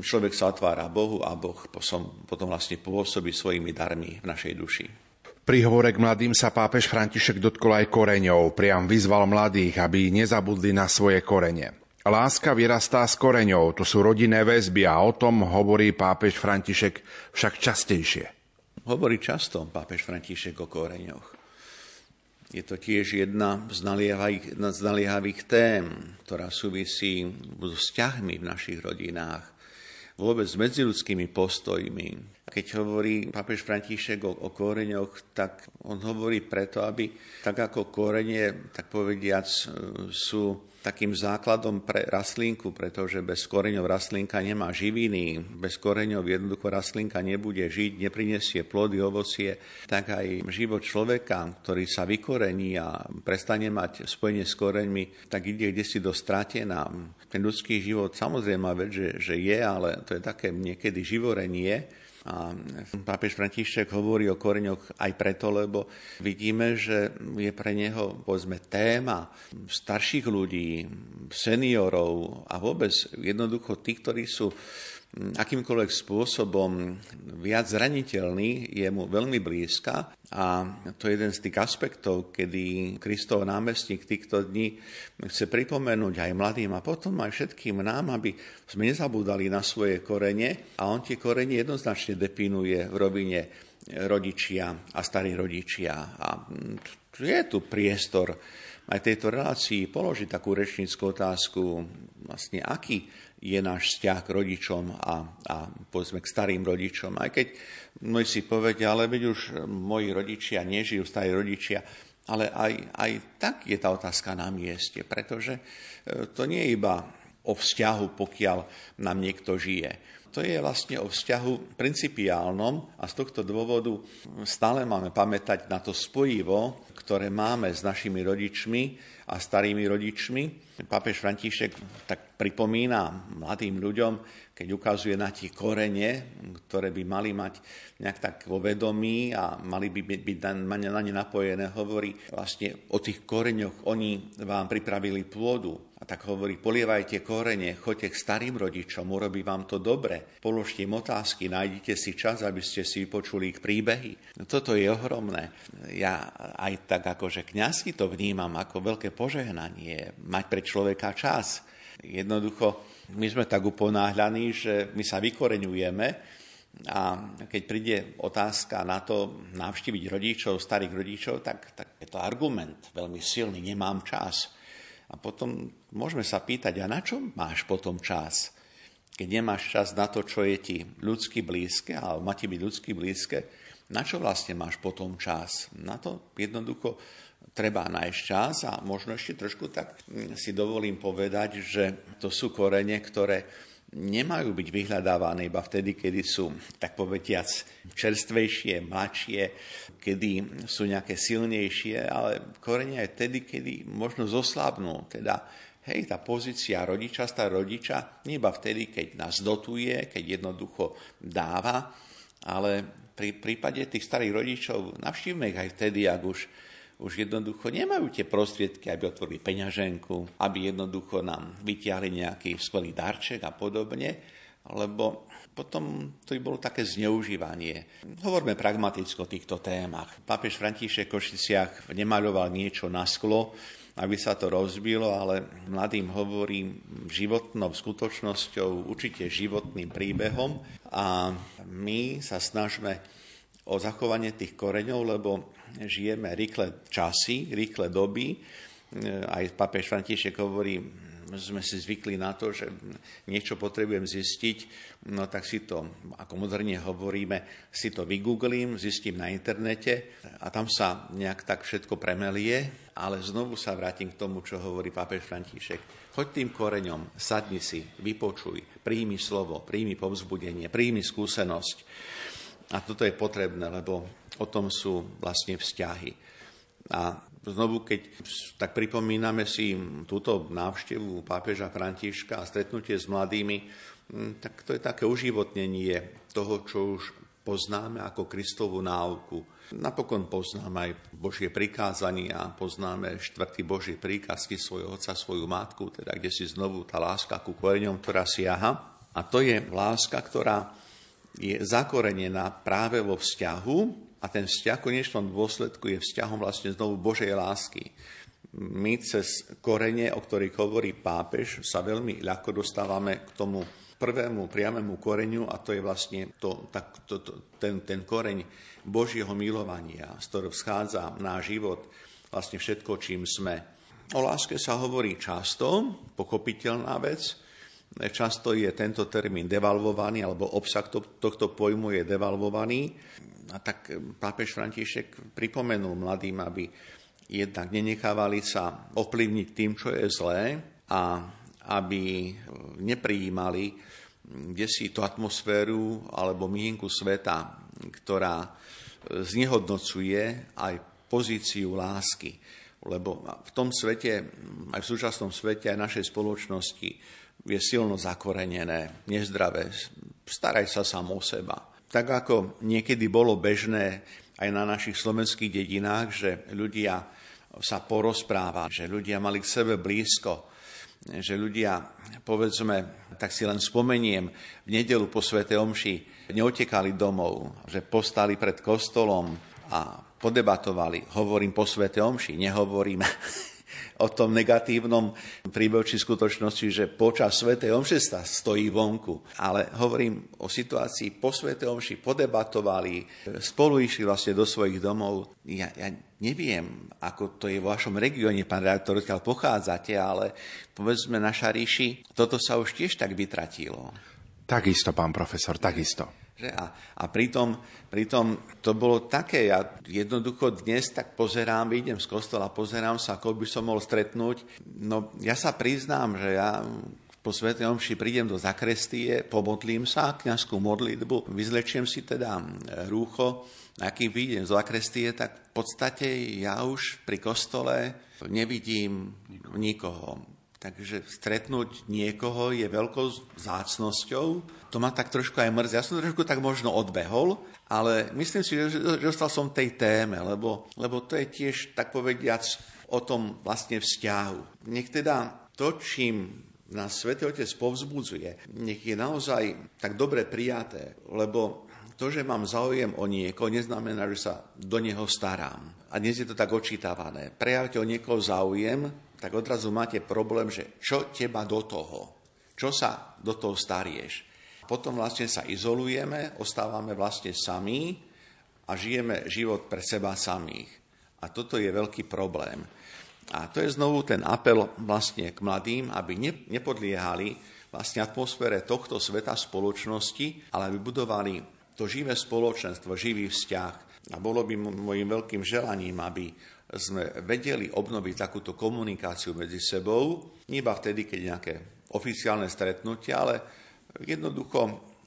Speaker 3: človek sa otvára Bohu a Boh potom, potom vlastne pôsobí svojimi darmi v našej duši.
Speaker 2: Pri hovore k mladým sa pápež František dotkol aj koreňov, priam vyzval mladých, aby nezabudli na svoje korene. Láska vyrastá z koreňov, to sú rodinné väzby a o tom hovorí pápež František však častejšie.
Speaker 3: Hovorí často pápež František o koreňoch. Je to tiež jedna z naliehavých, z naliehavých tém, ktorá súvisí s vzťahmi v našich rodinách, vôbec s medziludskými postojmi, keď hovorí pápež František o, o koreňoch, tak on hovorí preto, aby tak ako korenie, tak povediac, e, sú takým základom pre rastlinku, pretože bez koreňov rastlinka nemá živiny, bez koreňov jednoducho rastlinka nebude žiť, neprinesie plody, ovocie, tak aj život človeka, ktorý sa vykorení a prestane mať spojenie s koreňmi, tak ide kde si do stratená. Ten ľudský život samozrejme vec, že, že je, ale to je také niekedy živorenie, a pápež František hovorí o koreňoch aj preto, lebo vidíme, že je pre neho povedzme, téma starších ľudí, seniorov a vôbec jednoducho tých, ktorí sú akýmkoľvek spôsobom viac zraniteľný, je mu veľmi blízka a to je jeden z tých aspektov, kedy Kristov námestník týchto dní chce pripomenúť aj mladým a potom aj všetkým nám, aby sme nezabúdali na svoje korene a on tie korene jednoznačne definuje v rovine rodičia a starí rodičia. A je tu priestor aj tejto relácii položiť takú rečníckú otázku, vlastne aký je náš vzťah k rodičom a, a povedzme k starým rodičom. Aj keď mnohí si povedia, ale veď už moji rodičia nežijú, starí rodičia, ale aj, aj tak je tá otázka na mieste, pretože e, to nie je iba o vzťahu, pokiaľ nám niekto žije. To je vlastne o vzťahu principiálnom a z tohto dôvodu stále máme pamätať na to spojivo, ktoré máme s našimi rodičmi a starými rodičmi. Pápež František tak pripomína mladým ľuďom, keď ukazuje na tie korene, ktoré by mali mať nejak tak vo vedomí a mali by byť na ne napojené, hovorí vlastne o tých koreňoch, oni vám pripravili pôdu, a tak hovorí, polievajte korene, choďte k starým rodičom, urobí vám to dobre. Položte im otázky, nájdite si čas, aby ste si vypočuli ich príbehy. No, toto je ohromné. Ja aj tak akože kňazky to vnímam ako veľké požehnanie, mať pre človeka čas. Jednoducho, my sme tak uponáhľaní, že my sa vykoreňujeme a keď príde otázka na to navštíviť rodičov, starých rodičov, tak, tak je to argument veľmi silný, nemám čas. A potom môžeme sa pýtať, a na čo máš potom čas? Keď nemáš čas na to, čo je ti ľudsky blízke, alebo má ti byť ľudsky blízke, na čo vlastne máš potom čas? Na to jednoducho treba nájsť čas a možno ešte trošku tak si dovolím povedať, že to sú korene, ktoré nemajú byť vyhľadávané iba vtedy, kedy sú, tak povediac, čerstvejšie, mladšie, kedy sú nejaké silnejšie, ale korene aj vtedy, kedy možno zoslábnú. Teda, hej, tá pozícia rodiča, starého rodiča, nie iba vtedy, keď nás dotuje, keď jednoducho dáva, ale pri prípade tých starých rodičov navštívme ich aj vtedy, ak už už jednoducho nemajú tie prostriedky, aby otvorili peňaženku, aby jednoducho nám vytiahli nejaký skvelý darček a podobne, lebo potom to by bolo také zneužívanie. Hovorme pragmaticky o týchto témach. Pápež František Košiciach nemaľoval niečo na sklo, aby sa to rozbilo, ale mladým hovorím životnou skutočnosťou, určite životným príbehom a my sa snažíme o zachovanie tých koreňov, lebo žijeme rýchle časy, rýchle doby. Aj papež František hovorí, sme si zvykli na to, že niečo potrebujem zistiť, no tak si to, ako moderne hovoríme, si to vygooglím, zistím na internete a tam sa nejak tak všetko premelie, ale znovu sa vrátim k tomu, čo hovorí pápež František. Choď tým koreňom, sadni si, vypočuj, príjmi slovo, príjmi povzbudenie, príjmi skúsenosť. A toto je potrebné, lebo o tom sú vlastne vzťahy. A znovu, keď tak pripomíname si túto návštevu pápeža Františka a stretnutie s mladými, hm, tak to je také uživotnenie toho, čo už poznáme ako Kristovú náuku. Napokon poznáme aj Božie a poznáme štvrtý Boží príkazky svojho otca, svoju matku, teda kde si znovu tá láska ku koreňom, ktorá siaha. A to je láska, ktorá je zakorenená práve vo vzťahu a ten vzťah v konečnom dôsledku je vzťahom vlastne znovu Božej lásky. My cez korene, o ktorých hovorí pápež, sa veľmi ľahko dostávame k tomu prvému priamému koreňu a to je vlastne to, tak, to, to, ten, ten koreň Božieho milovania, z ktorého vschádza náš život, vlastne všetko, čím sme. O láske sa hovorí často, pochopiteľná vec, Často je tento termín devalvovaný, alebo obsah to, tohto pojmu je devalvovaný. A tak pápež František pripomenul mladým, aby jednak nenechávali sa ovplyvniť tým, čo je zlé a aby neprijímali kde si tú atmosféru alebo mienku sveta, ktorá znehodnocuje aj pozíciu lásky. Lebo v tom svete, aj v súčasnom svete, aj našej spoločnosti je silno zakorenené, nezdravé. Staraj sa sám o seba. Tak ako niekedy bolo bežné aj na našich slovenských dedinách, že ľudia sa porozprávali, že ľudia mali k sebe blízko, že ľudia, povedzme, tak si len spomeniem, v nedelu po Svete Omši neotekali domov, že postali pred kostolom a podebatovali. Hovorím po Svete Omši, nehovorím o tom negatívnom príbehu či skutočnosti, že počas Sv. Omše sa stojí vonku. Ale hovorím o situácii po Sv. Omši, podebatovali, spolu išli vlastne do svojich domov. Ja, ja neviem, ako to je v vašom regióne, pán redaktor, odkiaľ pochádzate, ale povedzme na Šaríši, toto sa už tiež tak vytratilo.
Speaker 2: Takisto, pán profesor, takisto.
Speaker 3: Že? A, a pritom, pritom to bolo také, ja jednoducho dnes tak pozerám, idem z kostola, pozerám sa, ako by som mohol stretnúť. No ja sa priznám, že ja po Svetej Omši prídem do zakrestie, pomodlím sa, kniazskú modlitbu, vyzlečiem si teda rúcho, a keď vyjdem z zakrestie, tak v podstate ja už pri kostole nevidím nikoho. Takže stretnúť niekoho je veľkou zácnosťou. To ma tak trošku aj mrzí. Ja som trošku tak možno odbehol, ale myslím si, že, že dostal som tej téme, lebo, lebo to je tiež, tak povediac, o tom vlastne vzťahu. Nech teda to, čím nás Svetý Otec povzbudzuje, nech je naozaj tak dobre prijaté, lebo to, že mám záujem o niekoho, neznamená, že sa do neho starám. A dnes je to tak očítavané. Prejavte o niekoho záujem, tak odrazu máte problém, že čo teba do toho? Čo sa do toho starieš? Potom vlastne sa izolujeme, ostávame vlastne sami a žijeme život pre seba samých. A toto je veľký problém. A to je znovu ten apel vlastne k mladým, aby nepodliehali vlastne atmosfére tohto sveta spoločnosti, ale aby budovali to živé spoločenstvo, živý vzťah. A bolo by môjim veľkým želaním, aby sme vedeli obnoviť takúto komunikáciu medzi sebou, iba vtedy, keď nejaké oficiálne stretnutie, ale jednoducho,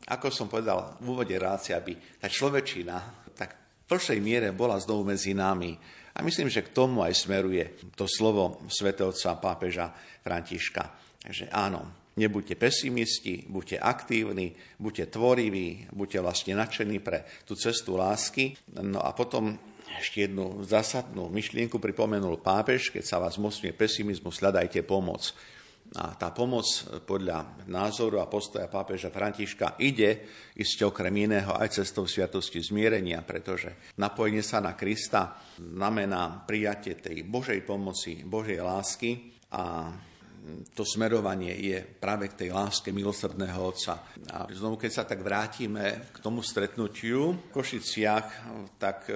Speaker 3: ako som povedal v úvode rácie, aby tá človečina tak v plšej miere bola znovu medzi nami. A myslím, že k tomu aj smeruje to slovo svetovca pápeža Františka. Takže áno, nebuďte pesimisti, buďte aktívni, buďte tvoriví, buďte vlastne nadšení pre tú cestu lásky. No a potom ešte jednu zásadnú myšlienku pripomenul pápež, keď sa vás mocňuje pesimizmus, hľadajte pomoc. A tá pomoc podľa názoru a postoja pápeža Františka ide iste okrem iného aj cestou sviatosti zmierenia, pretože napojenie sa na Krista znamená prijatie tej Božej pomoci, Božej lásky a to smerovanie je práve k tej láske milosrdného Otca. A znovu, keď sa tak vrátime k tomu stretnutiu v Košiciach, tak e,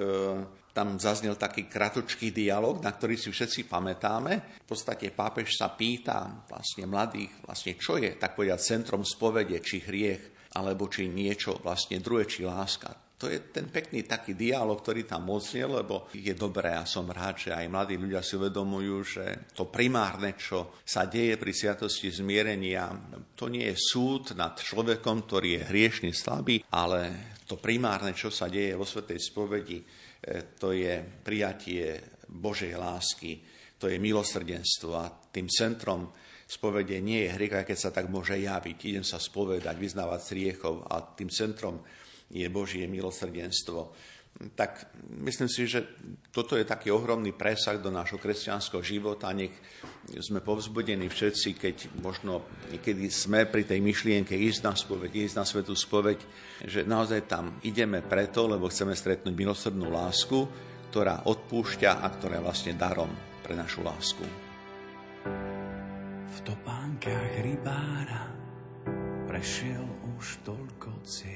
Speaker 3: tam zaznel taký kratočký dialog, na ktorý si všetci pamätáme. V podstate pápež sa pýta vlastne mladých, vlastne čo je tak povedať centrom spovede, či hriech, alebo či niečo vlastne druhé, či láska. To je ten pekný taký dialog, ktorý tam mocnil, lebo je dobré a som rád, že aj mladí ľudia si uvedomujú, že to primárne, čo sa deje pri sviatosti zmierenia, to nie je súd nad človekom, ktorý je hriešný, slabý, ale to primárne, čo sa deje vo Svetej spovedi, to je prijatie Božej lásky, to je milosrdenstvo a tým centrom spovede nie je hriech, keď sa tak môže javiť. Idem sa spovedať, vyznávať striechov a tým centrom je Božie milosrdenstvo tak myslím si, že toto je taký ohromný presah do nášho kresťanského života. Nech sme povzbudení všetci, keď možno niekedy sme pri tej myšlienke ísť na spoveď, ísť na svetú spoveď, že naozaj tam ideme preto, lebo chceme stretnúť milosrdnú lásku, ktorá odpúšťa a ktorá je vlastne darom pre našu lásku.
Speaker 1: V topánkach rybára prešiel už toľko ciest s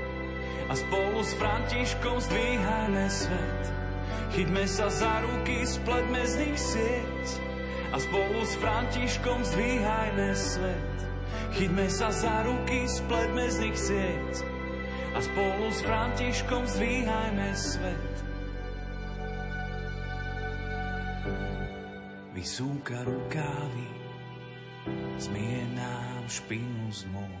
Speaker 1: a spolu s Františkom zdvíhajme svet. Chyťme sa za ruky, spletme z nich sieť a spolu s Františkom zdvíhajme svet. Chyťme sa za ruky, spletme z nich sieť a spolu s Františkom zdvíhajme svet. Vysúka rukávy, zmije nám špinu z moh.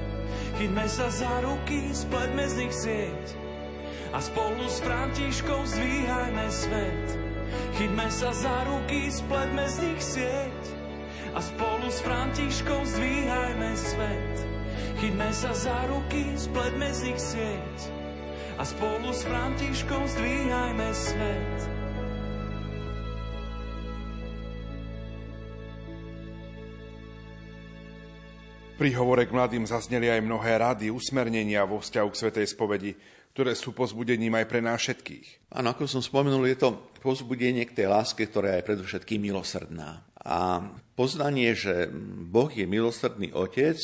Speaker 1: Chytme sa za ruky, spletme z nich sieť a spolu s Františkou zdvíhajme svet. Chytme sa za ruky, spletme z nich sieť a spolu s Františkou zdvíhajme svet. Chytme sa za ruky, spletme z nich sieť a spolu s Františkou zdvíhajme svet.
Speaker 2: Pri hovore k mladým zazneli aj mnohé rady, usmernenia vo vzťahu k Svetej spovedi, ktoré sú pozbudením aj pre nás všetkých.
Speaker 3: Áno, ako som spomenul, je to pozbudenie k tej láske, ktorá je predovšetkým milosrdná. A poznanie, že Boh je milosrdný Otec,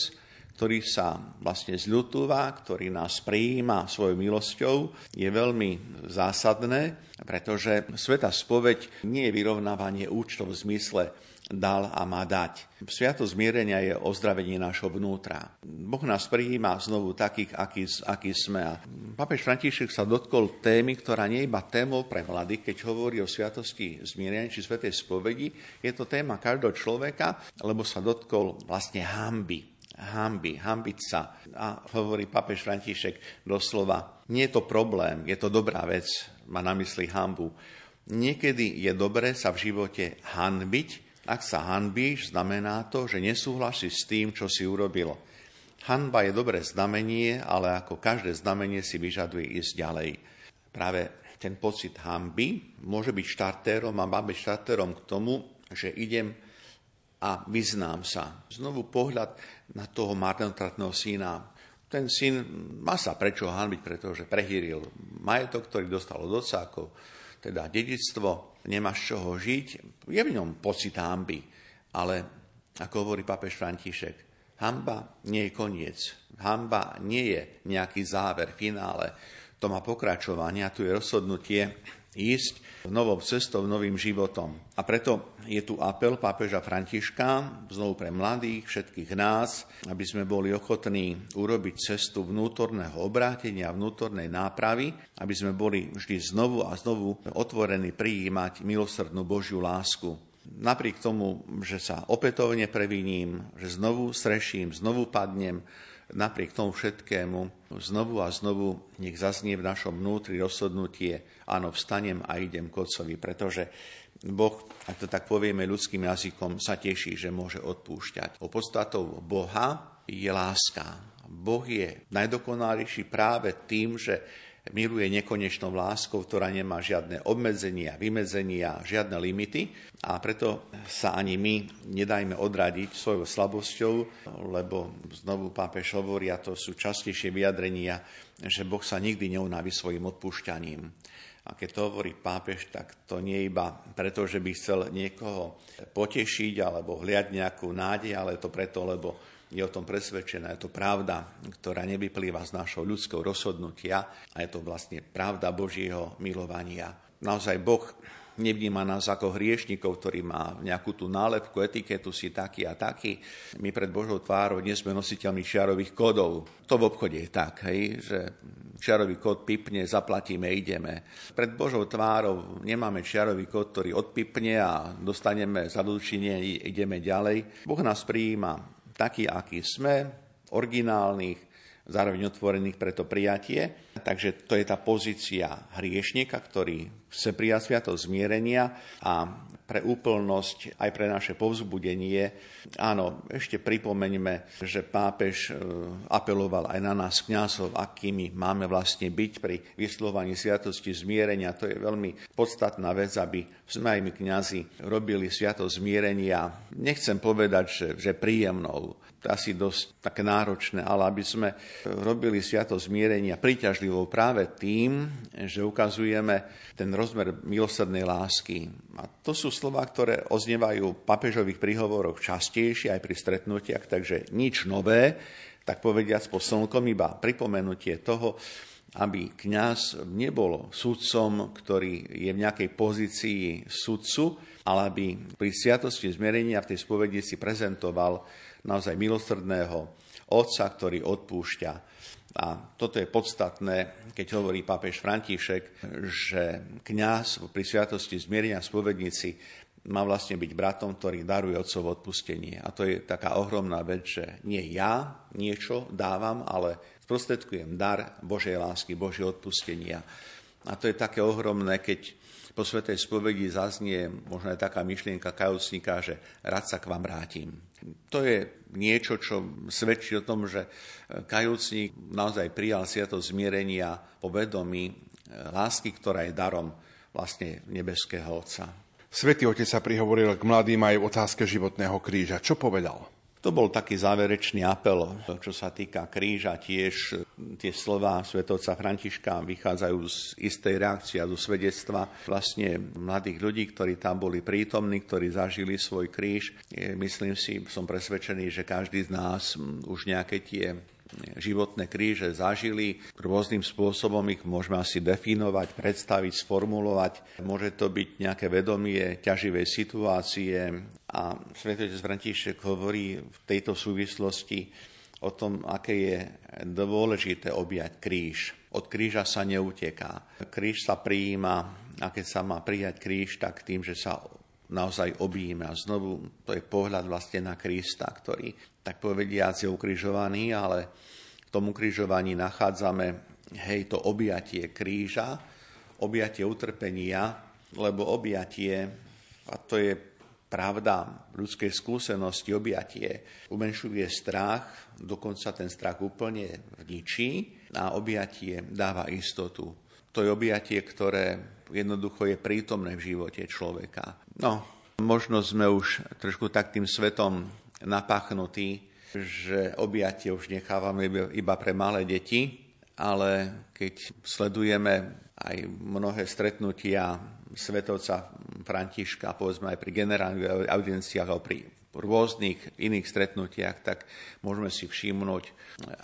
Speaker 3: ktorý sa vlastne zľutúva, ktorý nás prijíma svojou milosťou, je veľmi zásadné, pretože Sveta spoveď nie je vyrovnávanie účtov v zmysle dal a má dať. Sviato zmierenia je ozdravenie nášho vnútra. Boh nás prijíma znovu takých, aký, aký sme. A papež František sa dotkol témy, ktorá nie je iba témou pre mladých, keď hovorí o sviatosti zmierenia či svetej spovedi. Je to téma každého človeka, lebo sa dotkol vlastne hamby. Hamby, hambiť sa. A hovorí papež František doslova, nie je to problém, je to dobrá vec, má na mysli hambu Niekedy je dobré sa v živote hanbiť. Ak sa hanbíš, znamená to, že nesúhlasíš s tým, čo si urobilo. Hanba je dobré znamenie, ale ako každé znamenie si vyžaduje ísť ďalej. Práve ten pocit hanby môže byť štartérom a má byť štartérom k tomu, že idem a vyznám sa. Znovu pohľad na toho marnotratného syna. Ten syn má sa prečo hanbiť, pretože prehýril majetok, ktorý dostal od otca ako teda dedictvo, nemá z čoho žiť, je v ňom pocit hamby. Ale, ako hovorí papež František, hamba nie je koniec. Hamba nie je nejaký záver, finále. To má pokračovanie a tu je rozhodnutie ísť novou cestou, novým životom. A preto je tu apel pápeža Františka, znovu pre mladých, všetkých nás, aby sme boli ochotní urobiť cestu vnútorného obrátenia, vnútornej nápravy, aby sme boli vždy znovu a znovu otvorení prijímať milosrdnú Božiu lásku. Napriek tomu, že sa opätovne previním, že znovu sreším, znovu padnem, napriek tomu všetkému znovu a znovu nech zaznie v našom vnútri rozhodnutie, áno, vstanem a idem k Otcovi, pretože Boh, ak to tak povieme ľudským jazykom, sa teší, že môže odpúšťať. O podstatou Boha je láska. Boh je najdokonalejší práve tým, že miluje nekonečnou láskou, ktorá nemá žiadne obmedzenia, vymedzenia, žiadne limity a preto sa ani my nedajme odradiť svojou slabosťou, lebo znovu pápež hovorí, a to sú častejšie vyjadrenia, že Boh sa nikdy neunaví svojim odpúšťaním. A keď to hovorí pápež, tak to nie iba preto, že by chcel niekoho potešiť alebo hliať nejakú nádej, ale to preto, lebo je o tom presvedčená, je to pravda, ktorá nevyplýva z našho ľudského rozhodnutia a je to vlastne pravda Božieho milovania. Naozaj Boh nevníma nás ako hriešnikov, ktorý má nejakú tú nálepku, etiketu, si taký a taký. My pred Božou tvárou nie sme nositeľmi čiarových kódov. To v obchode je tak, hej, že čiarový kód pipne, zaplatíme, ideme. Pred Božou tvárou nemáme čiarový kód, ktorý odpipne a dostaneme zadlčenie, ideme ďalej. Boh nás prijíma takí, akí sme, originálnych, zároveň otvorených pre to prijatie. Takže to je tá pozícia hriešnika, ktorý chce prijať sviatosť zmierenia a pre úplnosť, aj pre naše povzbudenie. Áno, ešte pripomeňme, že pápež e, apeloval aj na nás kňazov, akými máme vlastne byť pri vyslovaní sviatosti zmierenia. To je veľmi podstatná vec, aby sme aj my kňazi robili sviatosť zmierenia. Nechcem povedať, že, že príjemnou, asi dosť také náročné, ale aby sme robili sviatosť zmierenia príťažlivou práve tým, že ukazujeme ten rozmer milosrdnej lásky. A to sú slova, ktoré oznievajú papežových príhovoroch častejšie aj pri stretnutiach, takže nič nové, tak povediac po slnkom, iba pripomenutie toho, aby kňaz nebol sudcom, ktorý je v nejakej pozícii sudcu, ale aby pri sviatosti zmierenia v tej spovedi si prezentoval naozaj milosrdného Otca, ktorý odpúšťa. A toto je podstatné, keď hovorí pápež František, že kňaz pri sviatosti zmierenia spovednici má vlastne byť bratom, ktorý daruje otcovo odpustenie. A to je taká ohromná vec, že nie ja niečo dávam, ale sprostredkujem dar Božej lásky, Božie odpustenia. A to je také ohromné, keď po Svetej spovedi zaznie možno aj taká myšlienka kajúcnika, že rád sa k vám vrátim. To je niečo, čo svedčí o tom, že kajúcnik naozaj prijal sviato zmierenia po vedomí e, lásky, ktorá je darom vlastne nebeského Otca.
Speaker 2: Svetý Otec sa prihovoril k mladým aj v otázke životného kríža. Čo povedal?
Speaker 3: To bol taký záverečný apel, čo sa týka kríža. Tiež tie slova svetovca Františka vychádzajú z istej reakcie a zo svedectva vlastne mladých ľudí, ktorí tam boli prítomní, ktorí zažili svoj kríž. Myslím si, som presvedčený, že každý z nás už nejaké tie životné kríže zažili. Rôznym spôsobom ich môžeme asi definovať, predstaviť, sformulovať. Môže to byť nejaké vedomie ťaživej situácie a svätý František hovorí v tejto súvislosti o tom, aké je dôležité objať kríž. Od kríža sa neuteká. Kríž sa prijíma a keď sa má prijať kríž, tak tým, že sa naozaj objíme. A znovu to je pohľad vlastne na Krista, ktorý tak povediac je ukrižovaný, ale v tom ukrižovaní nachádzame hej, to objatie kríža, objatie utrpenia lebo objatie, a to je pravda ľudskej skúsenosti, objatie umenšuje strach, dokonca ten strach úplne vničí a objatie dáva istotu. To je objatie, ktoré jednoducho je prítomné v živote človeka. No, možno sme už trošku tak tým svetom napachnutí, že objatie už nechávame iba pre malé deti, ale keď sledujeme aj mnohé stretnutia svetovca Františka, povedzme aj pri generálnych audienciách alebo pri rôznych iných stretnutiach, tak môžeme si všimnúť,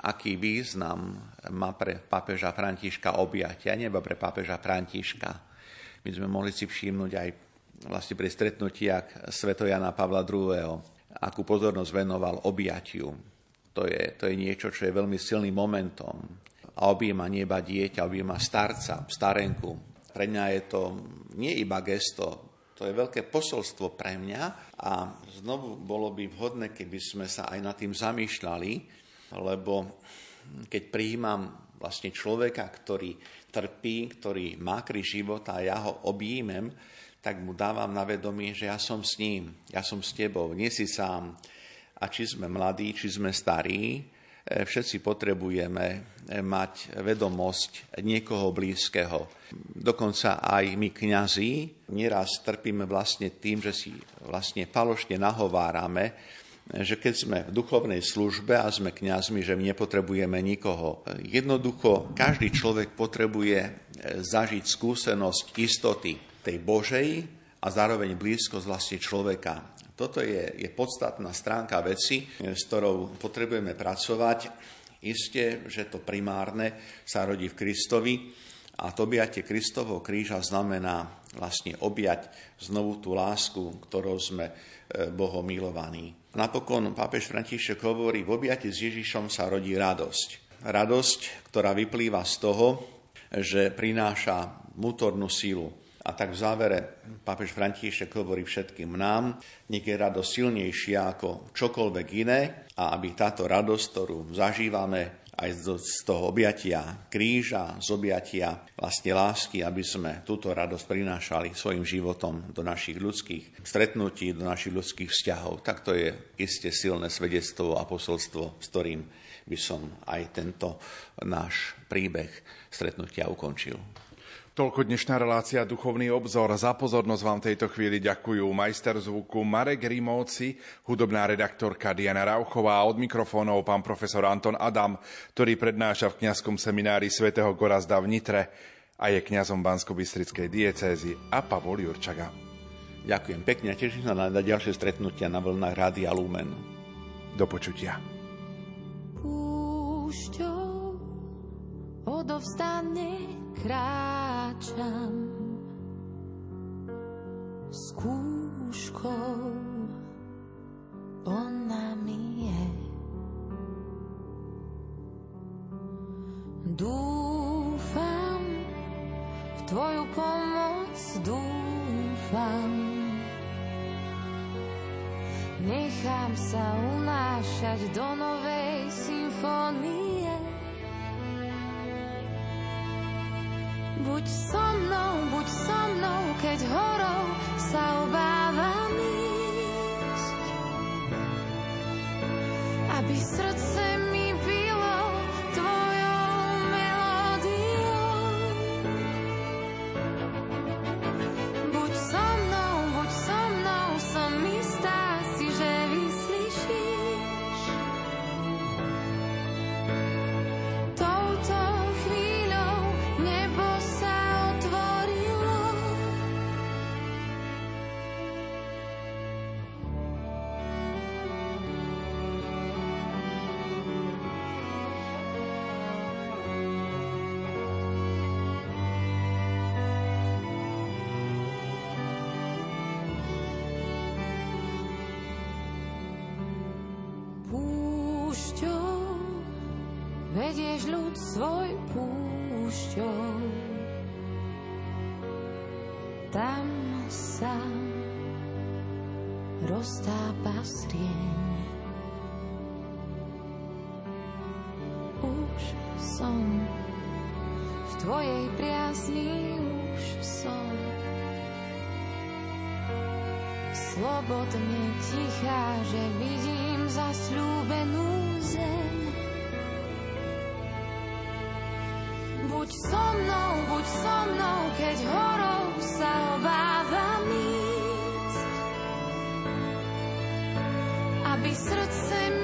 Speaker 3: aký význam má pre pápeža Františka objatia, neba pre pápeža Františka. My sme mohli si všimnúť aj vlastne pri stretnutiach svetojana Pavla II. Akú pozornosť venoval objatiu. To je, to je niečo, čo je veľmi silným momentom. A objíma nieba dieťa, objíma starca, starenku. Pre mňa je to nie iba gesto to je veľké posolstvo pre mňa a znovu bolo by vhodné, keby sme sa aj nad tým zamýšľali, lebo keď prijímam vlastne človeka, ktorý trpí, ktorý má kríž života a ja ho objímem, tak mu dávam na vedomie, že ja som s ním, ja som s tebou, nie si sám. A či sme mladí, či sme starí, E, všetci potrebujeme e, mať vedomosť niekoho blízkeho. Dokonca aj my kňazi nieraz trpíme vlastne tým, že si vlastne falošne nahovárame, že keď sme v duchovnej službe a sme kňazmi, že my nepotrebujeme nikoho. Jednoducho, každý človek potrebuje e, zažiť skúsenosť istoty tej Božej a zároveň blízkosť vlastne človeka. Toto je, je podstatná stránka veci, s ktorou potrebujeme pracovať. Isté, že to primárne sa rodí v Kristovi a to objatie Kristovho kríža znamená vlastne objať znovu tú lásku, ktorou sme e, Bohom milovaní. Napokon pápež František hovorí, v objati s Ježišom sa rodí radosť. Radosť, ktorá vyplýva z toho, že prináša vnútornú sílu. A tak v závere pápež František hovorí všetkým nám, nech je radosť silnejšia ako čokoľvek iné a aby táto radosť, ktorú zažívame aj z toho objatia kríža, z objatia vlastne lásky, aby sme túto radosť prinášali svojim životom do našich ľudských stretnutí, do našich ľudských vzťahov. Tak to je isté silné svedectvo a posolstvo, s ktorým by som aj tento náš príbeh stretnutia ukončil.
Speaker 2: Toľko dnešná relácia Duchovný obzor. Za pozornosť vám tejto chvíli ďakujú majster zvuku Marek Rimovci, hudobná redaktorka Diana Rauchová a od mikrofónov pán profesor Anton Adam, ktorý prednáša v kňazskom seminári svätého Gorazda v Nitre a je kňazom Bansko-Bystrickej diecézy a Pavol Jurčaga.
Speaker 3: Ďakujem pekne a teším sa na ďalšie stretnutia na vlnách Rádia Lumen.
Speaker 2: Do počutia.
Speaker 6: Púšťou odovstane kráčam s ona mi je. Dúfam, v tvoju pomoc dúfam. Nechám sa unášať do novej symfónie. Buď so mnou, buď so mnou, keď horou sa obávam ísť. Aby srdce mi vedieš ľud svoj púšťou. Tam sa roztápa strieň. Už som v tvojej priazni, už som slobodne tichá, že vidím zasľúbenú zem. Buď so mnou, buď so mnou, keď horou sa obávam ísť. Aby srdce mi